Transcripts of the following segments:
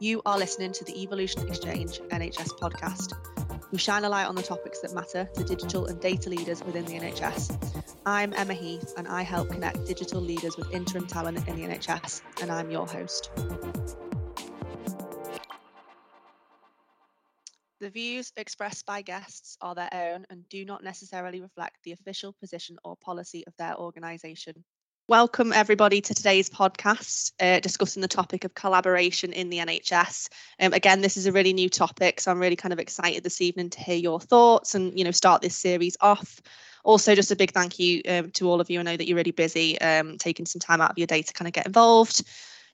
You are listening to the Evolution Exchange NHS podcast. We shine a light on the topics that matter to digital and data leaders within the NHS. I'm Emma Heath and I help connect digital leaders with interim talent in the NHS, and I'm your host. The views expressed by guests are their own and do not necessarily reflect the official position or policy of their organisation. Welcome, everybody, to today's podcast uh, discussing the topic of collaboration in the NHS. Um, again, this is a really new topic, so I'm really kind of excited this evening to hear your thoughts and you know start this series off. Also, just a big thank you um, to all of you. I know that you're really busy, um, taking some time out of your day to kind of get involved.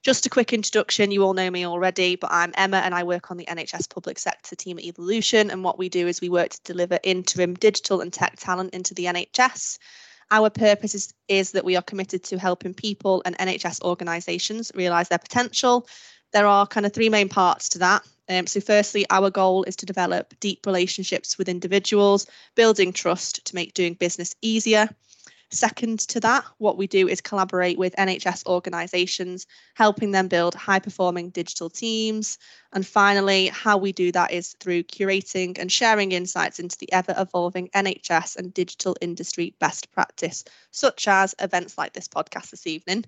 Just a quick introduction, you all know me already, but I'm Emma and I work on the NHS Public Sector team at Evolution. And what we do is we work to deliver interim digital and tech talent into the NHS. Our purpose is, is that we are committed to helping people and NHS organisations realise their potential. There are kind of three main parts to that. Um, so, firstly, our goal is to develop deep relationships with individuals, building trust to make doing business easier. Second to that, what we do is collaborate with NHS organisations, helping them build high performing digital teams. And finally, how we do that is through curating and sharing insights into the ever evolving NHS and digital industry best practice, such as events like this podcast this evening.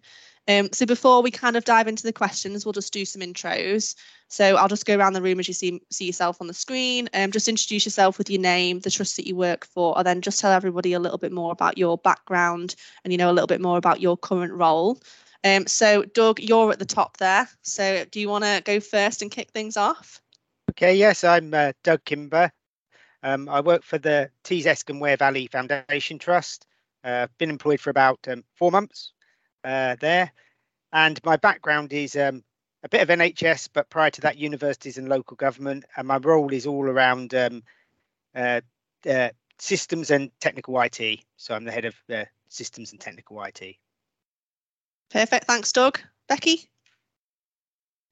Um, so before we kind of dive into the questions, we'll just do some intros. So I'll just go around the room as you see see yourself on the screen. Um, just introduce yourself with your name, the trust that you work for, and then just tell everybody a little bit more about your background and you know a little bit more about your current role. Um, so Doug, you're at the top there. So do you want to go first and kick things off? Okay, yes, I'm uh, Doug Kimber. Um, I work for the Tees Esk and Wear Valley Foundation Trust. Uh, been employed for about um, four months uh, there. And my background is um, a bit of NHS, but prior to that, universities and local government. And my role is all around um, uh, uh, systems and technical IT. So I'm the head of uh, systems and technical IT. Perfect. Thanks, Doug. Becky?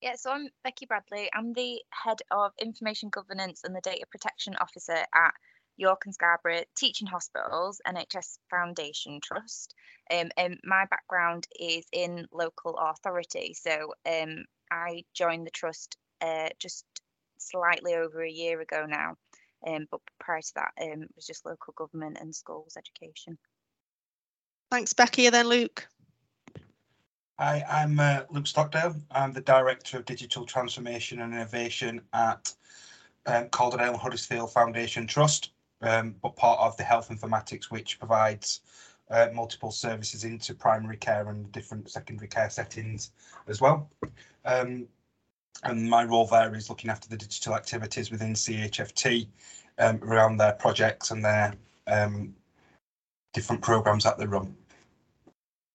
Yeah, so I'm Becky Bradley. I'm the head of information governance and the data protection officer at York and Scarborough Teaching Hospitals NHS Foundation Trust. Um, and my background is in local authority. So um, I joined the trust uh, just slightly over a year ago now. Um, but prior to that, um, it was just local government and schools education. Thanks, Becky. And then Luke. Hi, I'm uh, Luke Stockdale. I'm the Director of Digital Transformation and Innovation at um, Calderdale and Huddersfield Foundation Trust um, but part of the health informatics, which provides uh, multiple services into primary care and different secondary care settings as well. Um, and my role there is looking after the digital activities within CHFT um, around their projects and their um, different programs that they run.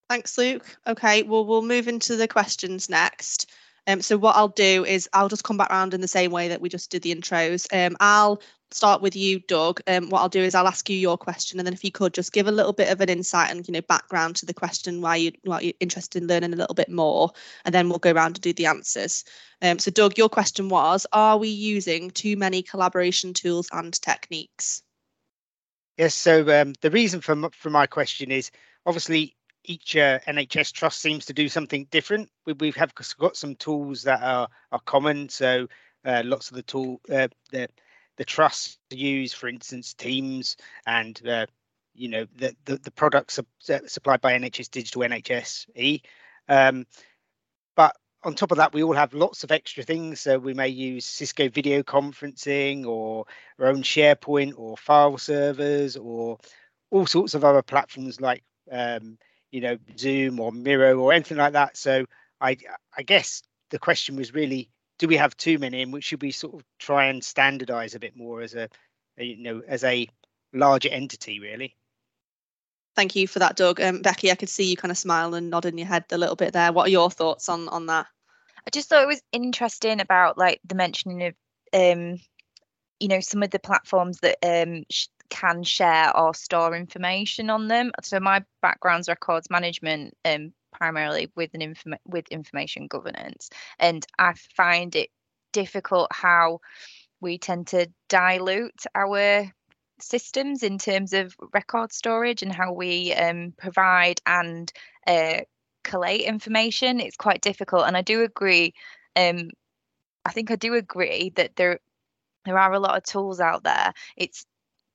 Thanks, Luke. Okay, well, we'll move into the questions next. Um, so what I'll do is I'll just come back around in the same way that we just did the intros. Um, I'll start with you, Doug. Um, what I'll do is I'll ask you your question, and then if you could just give a little bit of an insight and you know background to the question, why you why you're interested in learning a little bit more, and then we'll go around and do the answers. Um, so, Doug, your question was: Are we using too many collaboration tools and techniques? Yes. So um, the reason for for my question is obviously each uh, NHS trust seems to do something different. We, we have got some tools that are are common. So uh, lots of the tool uh, the the trusts use, for instance, Teams and uh, you know the, the the products supplied by NHS Digital NHSE. Um, but on top of that, we all have lots of extra things. So we may use Cisco video conferencing or our own SharePoint or file servers or all sorts of other platforms like um, you know Zoom or Miro or anything like that. So I I guess the question was really do we have too many? And which should we sort of try and standardize a bit more as a, a you know as a larger entity really? Thank you for that doug. Um, becky i could see you kind of smile and nodding your head a little bit there. What are your thoughts on on that? I just thought it was interesting about like the mentioning of um you know some of the platforms that um sh- can share or store information on them. So my background's records management um primarily with an inform- with information governance, and I find it difficult how we tend to dilute our systems in terms of record storage and how we um, provide and uh, collate information. It's quite difficult, and I do agree. Um, I think I do agree that there there are a lot of tools out there. It's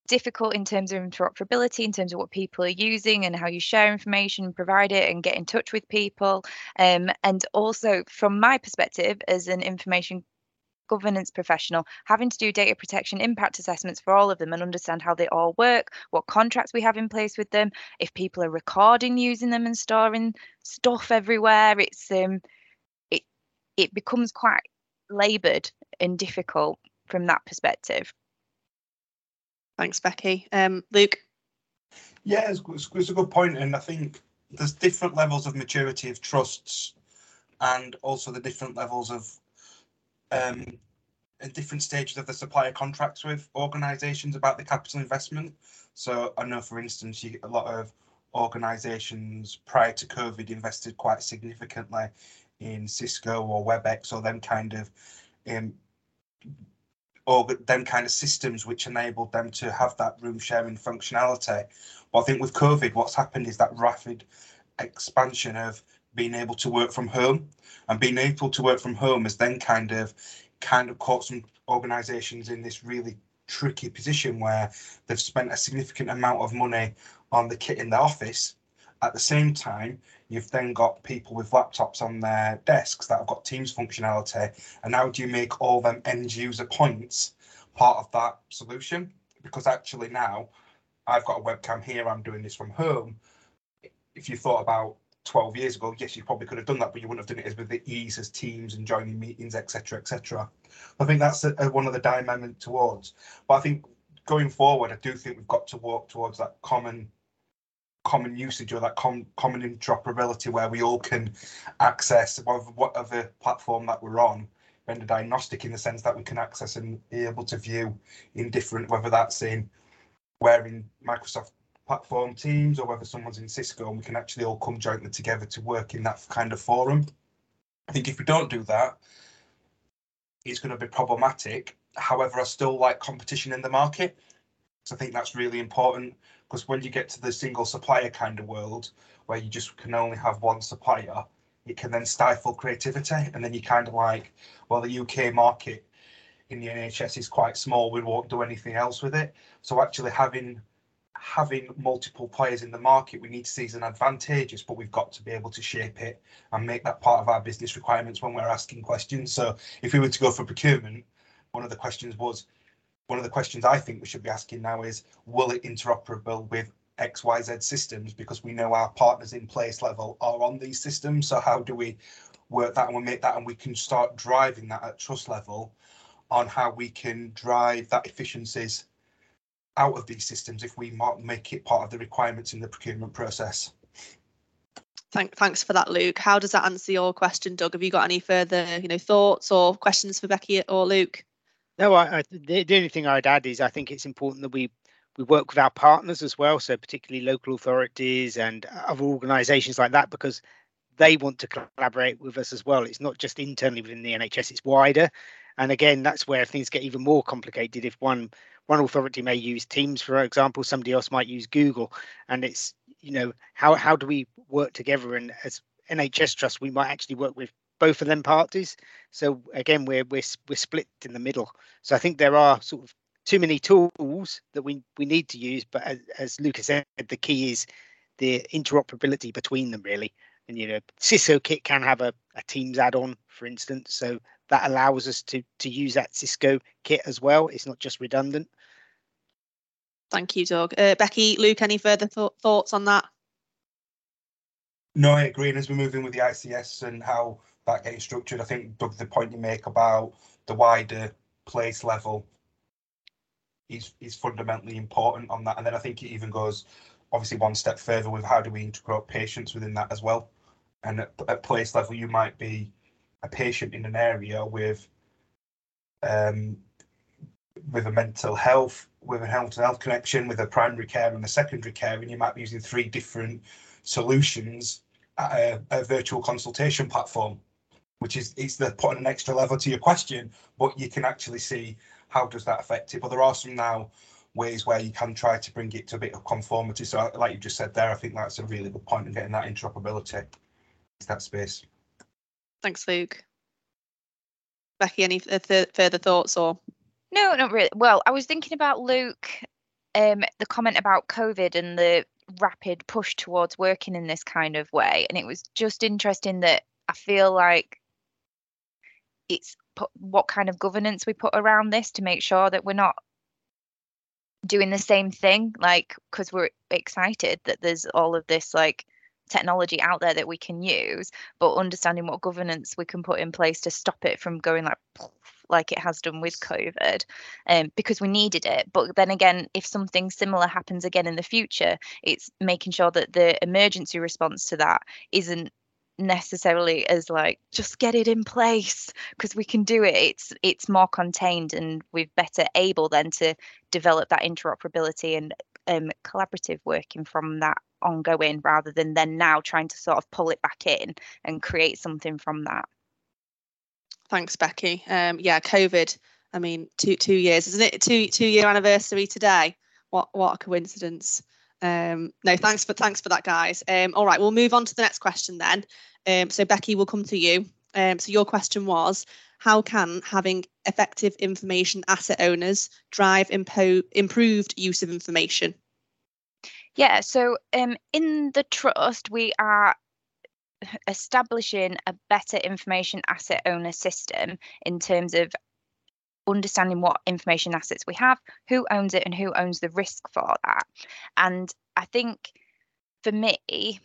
difficult in terms of interoperability, in terms of what people are using and how you share information, provide it, and get in touch with people. Um, and also, from my perspective as an information governance professional, having to do data protection impact assessments for all of them and understand how they all work, what contracts we have in place with them, if people are recording using them and storing stuff everywhere, it's um, it it becomes quite laboured and difficult from that perspective. Thanks, Becky. Um, Luke. Yeah, it's, it's, a good point, and I think there's different levels of maturity of trusts, and also the different levels of um, different stages of the supplier contracts with organisations about the capital investment. So I know, for instance, you, a lot of organisations prior to COVID invested quite significantly in Cisco or WebEx or them kind of um, or them kind of systems which enabled them to have that room sharing functionality. But I think with COVID, what's happened is that rapid expansion of being able to work from home and being able to work from home has then kind of kind of caught some organizations in this really tricky position where they've spent a significant amount of money on the kit in the office at the same time You've then got people with laptops on their desks that have got Teams functionality. And how do you make all them end user points part of that solution? Because actually now I've got a webcam here, I'm doing this from home. If you thought about 12 years ago, yes, you probably could have done that, but you wouldn't have done it as with the ease as Teams and joining meetings, etc., etc. I think that's a, a, one of the dynamic towards. But I think going forward, I do think we've got to work towards that common common usage or that com- common interoperability where we all can access whatever, platform that we're on vendor agnostic in the sense that we can access and be able to view in different whether that's in where in Microsoft platform teams or whether someone's in Cisco and we can actually all come jointly together to work in that kind of forum. I think if we don't do that, it's going to be problematic. However, I still like competition in the market. So I think that's really important because when you get to the single supplier kind of world where you just can only have one supplier it can then stifle creativity. And then you kind of like well the uk market in the nhs is quite small we won't do anything else with it. So actually having having multiple players in the market we need to see as an advantageous but we've got to be able to shape it and make that part of our business requirements when we're asking questions. So if we were to go for procurement one of the questions was one of the questions I think we should be asking now is, will it interoperable with XYZ systems? Because we know our partners in place level are on these systems. So how do we work that and we make that and we can start driving that at trust level on how we can drive that efficiencies out of these systems if we make it part of the requirements in the procurement process. Thank, thanks for that, Luke. How does that answer your question, Doug? Have you got any further, you know, thoughts or questions for Becky or Luke? No, I, I, the, the only thing I'd add is I think it's important that we we work with our partners as well, so particularly local authorities and other organisations like that, because they want to collaborate with us as well. It's not just internally within the NHS; it's wider. And again, that's where things get even more complicated. If one one authority may use Teams, for example, somebody else might use Google, and it's you know how how do we work together? And as NHS Trust, we might actually work with both of them parties. So again, we're we're we're split in the middle. So I think there are sort of too many tools that we we need to use. But as, as Lucas said, the key is the interoperability between them really. And you know, Cisco Kit can have a, a Teams add-on, for instance, so that allows us to to use that Cisco kit as well. It's not just redundant. Thank you, Doug. Uh, Becky, Luke, any further th- thoughts on that? No, I agree. And as we're moving with the ICS and how that getting structured. I think Doug, the point you make about the wider place level is is fundamentally important on that. And then I think it even goes obviously one step further with how do we integrate patients within that as well. And at, at place level, you might be a patient in an area with um, with a mental health, with a health and health connection, with a primary care and a secondary care, and you might be using three different solutions at a, a virtual consultation platform which is is the putting an extra level to your question, but you can actually see how does that affect it. But there are some now ways where you can try to bring it to a bit of conformity. So like you just said there, I think that's a really good point in getting that interoperability Is that space. Thanks, Luke. Becky, any th- further thoughts or? No, not really. Well, I was thinking about Luke, um, the comment about COVID and the rapid push towards working in this kind of way, and it was just interesting that I feel like it's put, what kind of governance we put around this to make sure that we're not doing the same thing like because we're excited that there's all of this like technology out there that we can use but understanding what governance we can put in place to stop it from going like like it has done with covid um, because we needed it. But then again if something similar happens again in the future it's making sure that the emergency response to that isn't necessarily as like just get it in place because we can do it. It's it's more contained and we're better able then to develop that interoperability and um, collaborative working from that ongoing rather than then now trying to sort of pull it back in and create something from that. Thanks becky. Um yeah covid i mean two two years isn't it? Two two year anniversary today. What what a coincidence um, no, thanks for thanks for that, guys. Um, all right, we'll move on to the next question then. Um, so Becky, we'll come to you. Um, so your question was, how can having effective information asset owners drive impo- improved use of information? Yeah, so um, in the trust, we are establishing a better information asset owner system in terms of understanding what information assets we have, who owns it, and who owns the risk for that. And I think for me,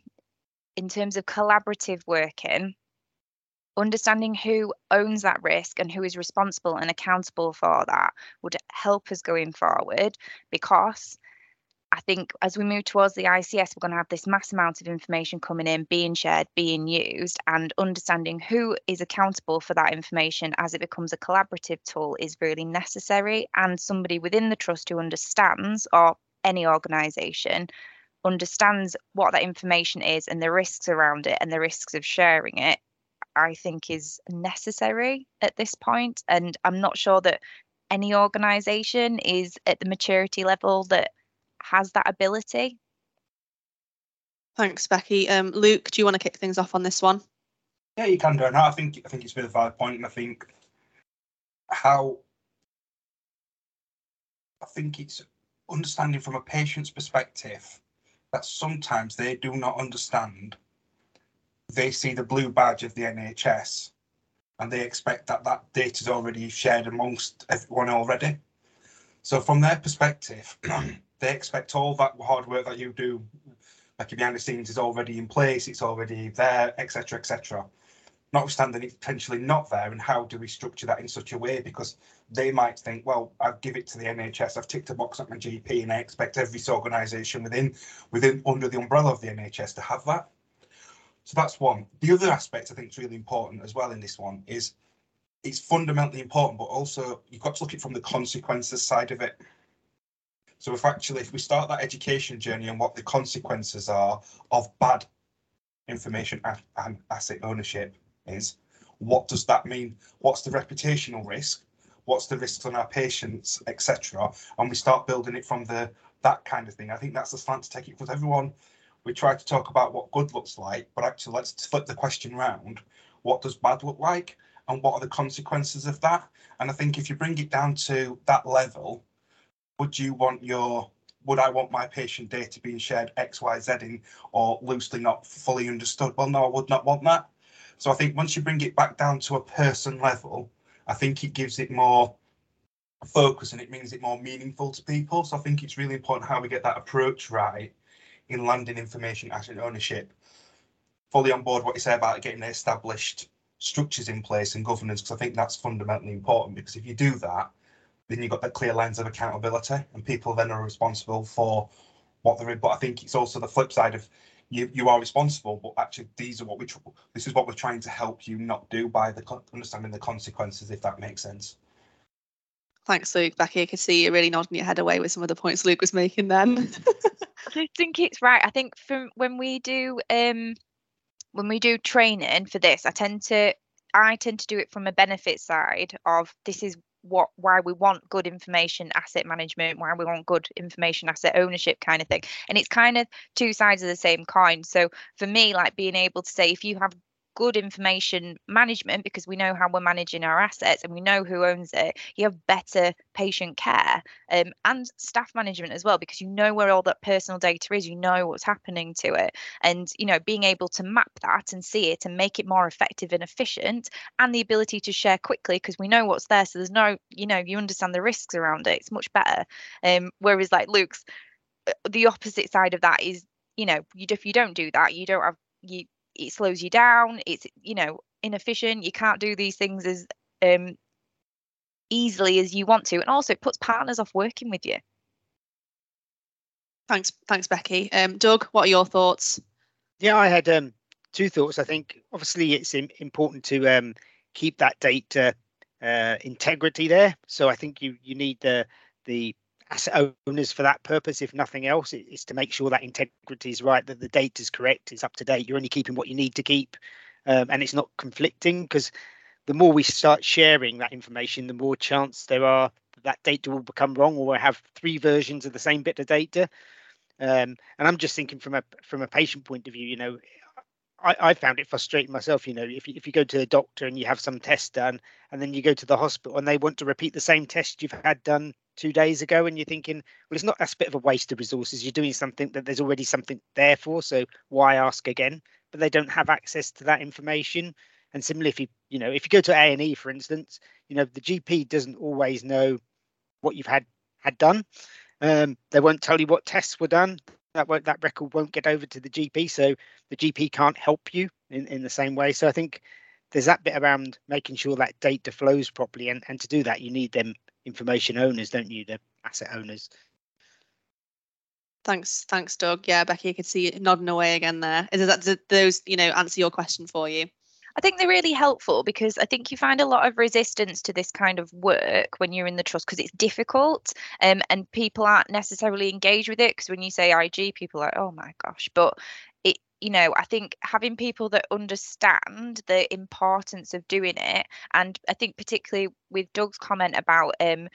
in terms of collaborative working, understanding who owns that risk and who is responsible and accountable for that would help us going forward because I think as we move towards the ICS, we're going to have this mass amount of information coming in, being shared, being used, and understanding who is accountable for that information as it becomes a collaborative tool is really necessary. And somebody within the trust who understands, or any organisation, understands what that information is and the risks around it and the risks of sharing it, I think is necessary at this point. And I'm not sure that any organisation is at the maturity level that has that ability. Thanks, Becky. Um, Luke, do you want to kick things off on this one? Yeah, you can do it. I think I think it's been a valid point, and I think how I think it's understanding from a patient's perspective that sometimes they do not understand. They see the blue badge of the NHS and they expect that that data is already shared amongst everyone already. So from their perspective, they expect all that hard work that you do, like behind the scenes, is already in place, it's already there, etc., etc. Notwithstanding it's potentially not there, and how do we structure that in such a way? Because they might think, well, I've give it to the NHS, I've ticked a box at my GP, and I expect every organisation within within under the umbrella of the NHS to have that. So that's one. The other aspect I think is really important as well in this one is it's fundamentally important, but also you've got to look at it from the consequences side of it. So if actually, if we start that education journey and what the consequences are of bad information and asset ownership is, what does that mean? What's the reputational risk? What's the risks on our patients, etc. And we start building it from the that kind of thing. I think that's the slant to take it because everyone we try to talk about what good looks like, but actually let's flip the question round. What does bad look like? And what are the consequences of that? And I think if you bring it down to that level, would you want your would I want my patient data being shared X, Y, Z in or loosely not fully understood? Well, no, I would not want that. So I think once you bring it back down to a person level, I think it gives it more focus and it means it more meaningful to people. So I think it's really important how we get that approach right in landing information asset ownership. Fully on board what you say about getting established structures in place and governance, because I think that's fundamentally important. Because if you do that, then you've got that clear lines of accountability and people then are responsible for what they're in. But I think it's also the flip side of you, you are responsible, but actually these are what we, this is what we're trying to help you not do by the understanding the consequences, if that makes sense. Thanks, Luke. Becky, I could see you really nodding your head away with some of the points Luke was making then. I think it's right. I think from when we do um when we do training for this, I tend to I tend to do it from a benefit side of this is what why we want good information asset management why we want good information asset ownership kind of thing. And it's kind of two sides of the same coin. So for me like being able to say if you have good information management because we know how we're managing our assets and we know who owns it. You have better patient care um, and staff management as well because you know where all that personal data is you know what's happening to it. And you know being able to map that and see it and make it more effective and efficient and the ability to share quickly because we know what's there so there's no you know you understand the risks around it it's much better. Um, whereas like luke's uh, the opposite side of that is you know you, if you don't do that you don't have you it slows you down it's you know inefficient you can't do these things as um easily as you want to and also it puts partners off working with you. Thanks thanks becky. Um doug what are your thoughts? Yeah i had um two thoughts. I think obviously it's important to um keep that data uh, integrity there. So i think you you need the the asset owners for that purpose, if nothing else, is to make sure that integrity is right, that the data is correct, it's up to date. You're only keeping what you need to keep, um, and it's not conflicting. Because the more we start sharing that information, the more chance there are that, that data will become wrong, or we'll have three versions of the same bit of data. Um, and I'm just thinking from a from a patient point of view, you know, I, I found it frustrating myself. You know, if you, if you go to the doctor and you have some test done, and then you go to the hospital and they want to repeat the same test you've had done two days ago and you're thinking well it's not that's a bit of a waste of resources. You're doing something that there's already something there for so why ask again? But they don't have access to that information. And similarly if you you know if you go to a&e for instance you know the gp doesn't always know what you've had had done. Um, they won't tell you what tests were done that won't that record won't get over to the gp so the gp can't help you in, in the same way so i think there's that bit around making sure that data flows properly and, and to do that you need them information owners, don't you? The asset owners. Thanks, thanks, Doug. Yeah, Becky, I could see you nodding away again there. Is that those, you know, answer your question for you? I think they're really helpful because I think you find a lot of resistance to this kind of work when you're in the trust because it's difficult um, and people aren't necessarily engaged with it. Because when you say IG, people are like, oh my gosh. But it, you know, I think having people that understand the importance of doing it, and I think particularly with Doug's comment about um,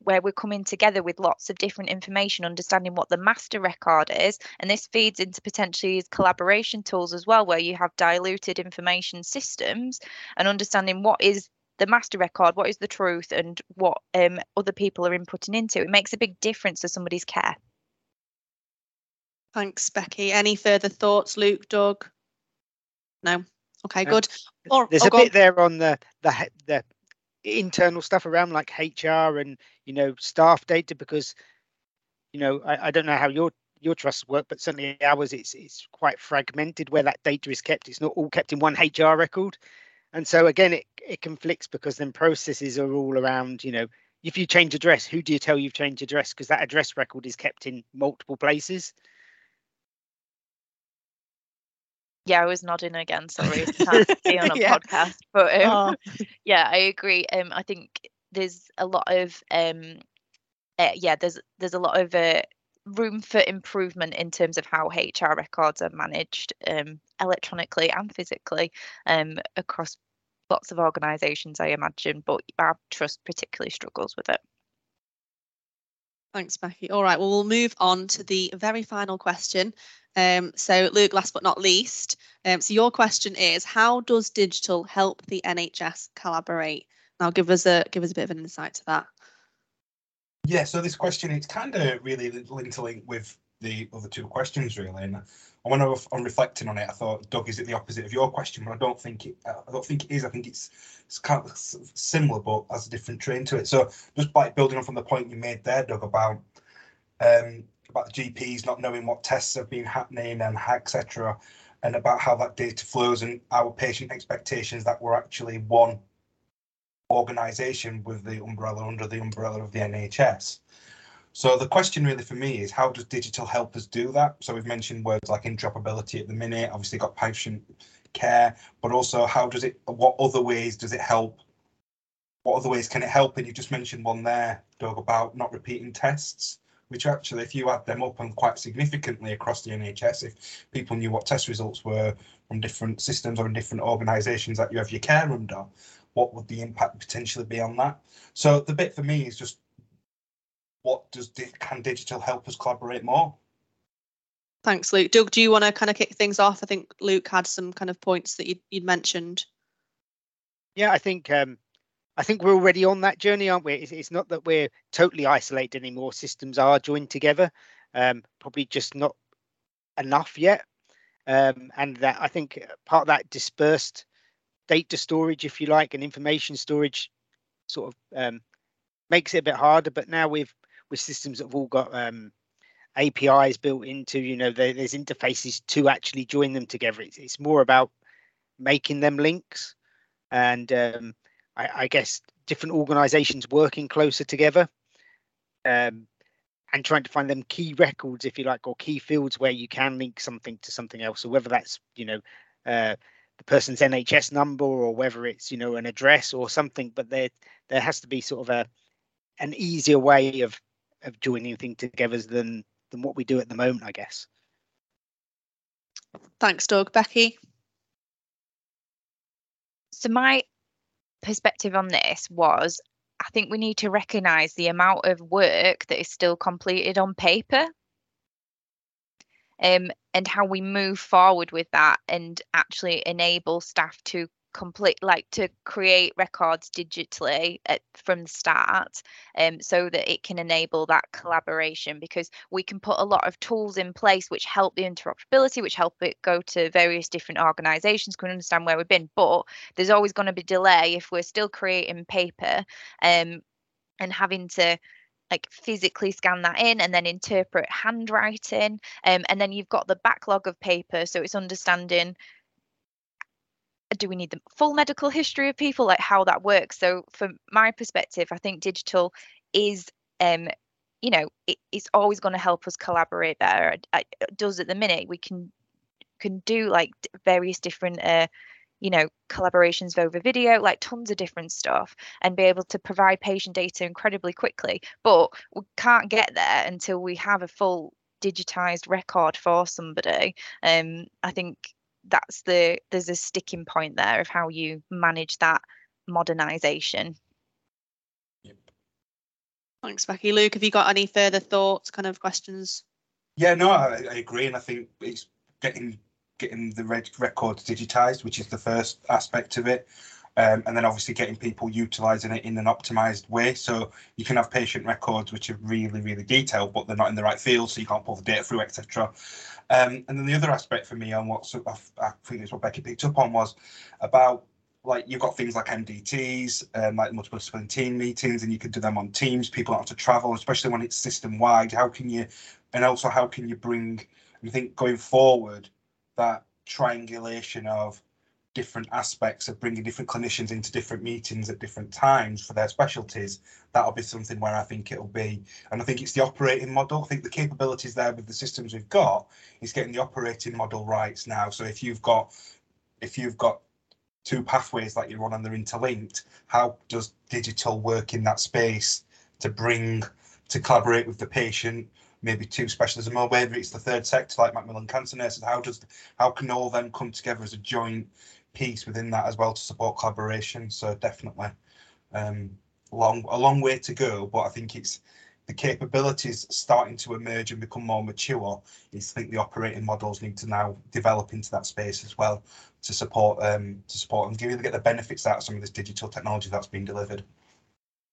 where we're coming together with lots of different information, understanding what the master record is. And this feeds into potentially these collaboration tools as well, where you have diluted information systems and understanding what is the master record, what is the truth, and what um, other people are inputting into. It makes a big difference to somebody's care. Thanks, Becky. Any further thoughts, Luke, Doug? No. Okay, No. good. Or, There's or a go on. bit there on the the the internal stuff around like HR and you know staff data because you know I, I don't know how your your trusts work, but certainly ours it's it's quite fragmented where that data is kept. It's not all kept in one HR record, and so again it it conflicts because then processes are all around you know if you change address, who do you tell you've changed address because that address record is kept in multiple places. Yeah, I was nodding again. Sorry, it's hard to see on a Yeah. podcast, but um, Oh, yeah, I agree. Um, I think there's a lot of um, uh, yeah, there's there's a lot of uh, room for improvement in terms of how HR records are managed um, electronically and physically um, across lots of organisations, I imagine. But our trust particularly struggles with it. Thanks, Becky. All right, well, we'll move on to the very final question. Um, so, Luke, last but not least, um, so your question is: How does digital help the NHS collaborate? Now, give us a give us a bit of an insight to that. Yeah, so this question it's kind of really interlinked with the other two questions, really. And when I was reflecting on it, I thought, Doug, is it the opposite of your question? But I don't think it. I don't think it is. I think it's it's kind of similar, but has a different train to it. So just by building on from the point you made there, Doug, about um, about the GPs not knowing what tests have been happening and etc., and about how that data flows and our patient expectations that we're actually one organisation with the umbrella under the umbrella of the NHS. So the question really for me is how does digital help us do that? So we've mentioned words like interoperability at the minute, obviously got patient care, but also how does it, what other ways does it help? What other ways can it help? And you just mentioned one there, Doug, about not repeating tests, which actually, if you add them up and quite significantly across the NHS, if people knew what test results were from different systems or in different organisations that you have your care under, what would the impact potentially be on that? So the bit for me is just what does can digital help us collaborate more? Thanks, Luke. Doug, do you want to kind of kick things off? I think Luke had some kind of points that you'd, you'd mentioned. Yeah, I think um, I think we're already on that journey, aren't we? It's, it's not that we're totally isolated anymore. Systems are joined together, um, probably just not enough yet. Um, and that I think part of that dispersed data storage, if you like, and information storage, sort of um, makes it a bit harder. But now with with systems that have all got um, APIs built into, you know, there, there's interfaces to actually join them together. It's, it's more about making them links and um, I, I, guess different organizations working closer together um, and trying to find them key records, if you like, or key fields where you can link something to something else. So whether that's, you know, uh, the person's NHS number or whether it's, you know, an address or something, but there there has to be sort of a an easier way of of joining things together than than what we do at the moment, I guess. Thanks, Doug. Becky? So my perspective on this was I think we need to recognise the amount of work that is still completed on paper um, and how we move forward with that and actually enable staff to complete like to create records digitally at, from the start um, so that it can enable that collaboration because we can put a lot of tools in place which help the interoperability which help it go to various different organizations can understand where we've been but there's always going to be delay if we're still creating paper um, and having to like physically scan that in and then interpret handwriting um, and then you've got the backlog of paper so it's understanding do we need the full medical history of people like how that works? So from my perspective i think digital is um you know it, it's always going to help us collaborate better. It, it, does at the minute we can can do like various different uh you know collaborations over video like tons of different stuff and be able to provide patient data incredibly quickly but we can't get there until we have a full digitized record for somebody. Um i think that's the there's a sticking point there of how you manage that modernization. Yep. thanks becky. Luke have you got any further thoughts kind of questions? Yeah no i, I agree and i think it's getting getting the records digitized which is the first aspect of it um, and then obviously getting people utilizing it in an optimized way. So you can have patient records which are really, really detailed, but they're not in the right field, so you can't pull the data through, etc. Um, and then the other aspect for me on what I think is what Becky picked up on was about like you've got things like MDTs, um, like multiple discipline team meetings, and you can do them on Teams. People don't have to travel, especially when it's system wide. How can you, and also how can you bring? I think going forward, that triangulation of different aspects of bringing different clinicians into different meetings at different times for their specialties, that'll be something where I think it'll be, and I think it's the operating model. I think the capabilities there with the systems we've got is getting the operating model right now. So if you've got, if you've got two pathways that you run and they're interlinked, how does digital work in that space to bring, to collaborate with the patient, maybe two specialism or whether it's the third sector like Macmillan Cancer Nurses, how does how can all them come together as a joint piece within that as well to support collaboration. So definitely, um, long a long way to go, but I think it's the capabilities starting to emerge and become more mature. Is I think the operating models need to now develop into that space as well to support um, to support and really get the benefits out of some of this digital technology that's been delivered.